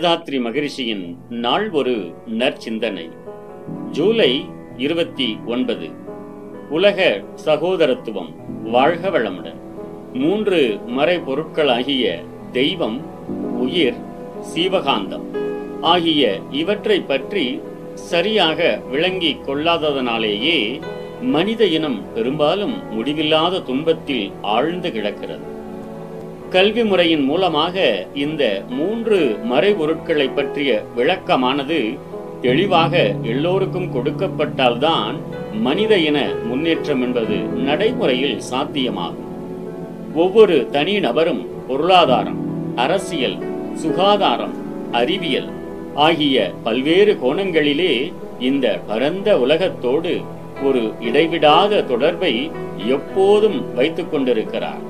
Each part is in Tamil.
வேதாத்ரி மகரிஷியின் நாள் ஒரு நற்சிந்தனை. ஜூலை இருபத்தி ஒன்பது. உலக சகோதரத்துவம் வாழ்க வளமுடன். மூன்று மறைபொருட்களாகிய தெய்வம் உயிர் சீவகாந்தம் ஆகிய இவற்றை பற்றி சரியாக விளங்கிக் கொள்ளாததனாலேயே மனித இனம் பெரும்பாலும் முடிவில்லாத துன்பத்தில் ஆழ்ந்து கிடக்கிறது. கல்வி முறையின் மூலமாக இந்த மூன்று மறைபொருட்களை பற்றிய விளக்கமானது தெளிவாக எல்லோருக்கும் கொடுக்கப்பட்டால்தான் மனித இன முன்னேற்றம் என்பது நடைமுறையில் சாத்தியமாகும். ஒவ்வொரு தனி நபரும் பொருளாதாரம் அரசியல் சுகாதாரம் அறிவியல் ஆகிய பல்வேறு கோணங்களிலே இந்த பரந்த உலகத்தோடு ஒரு இடைவிடாத தொடர்பை எப்போதும் வைத்துக் கொண்டிருக்கிறார்.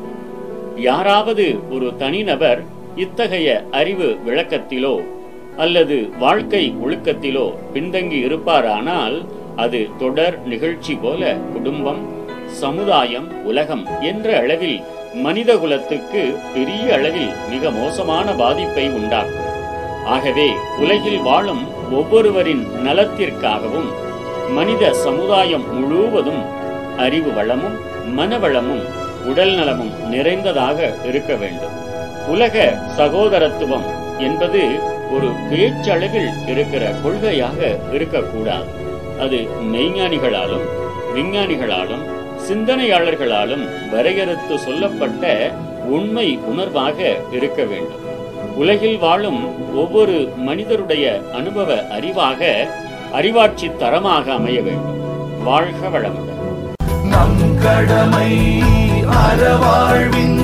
யாராவது ஒரு தனிநபர் இத்தகைய அறிவு விளக்கத்திலோ அல்லது வாழ்க்கை ஒழுக்கத்திலோ பின்தங்கி இருப்பாரானால் அது தொடர் நிகழ்ச்சி போல குடும்பம் சமுதாயம் உலகம் என்ற அளவில் மனித குலத்துக்கு பெரிய அளவில் மிக மோசமான பாதிப்பை உண்டாக்கும். ஆகவே உலகில் வாழும் ஒவ்வொருவரின் நலத்திற்காகவும் மனித சமுதாயம் முழுவதும் அறிவு வளமும் மனவளமும் உடல் நலமும் நிறைந்ததாக இருக்க வேண்டும். உலக சகோதரத்துவம் என்பது ஒரு பேச்சளவில் இருக்கிற கொள்கையாக இருக்கக்கூடாது. அது மெய்ஞானிகளாலும் விஞ்ஞானிகளாலும் சிந்தனையாளர்களாலும் வரையறுத்து சொல்லப்பட்ட உண்மை உணர்வாக இருக்க வேண்டும். உலகில் வாழும் ஒவ்வொரு மனிதருடைய அனுபவ அறிவாக அறிவாட்சி தரமாக அமைய வேண்டும். வாழ்க வளமுடன். நம் கடமை அறவாழ்வின்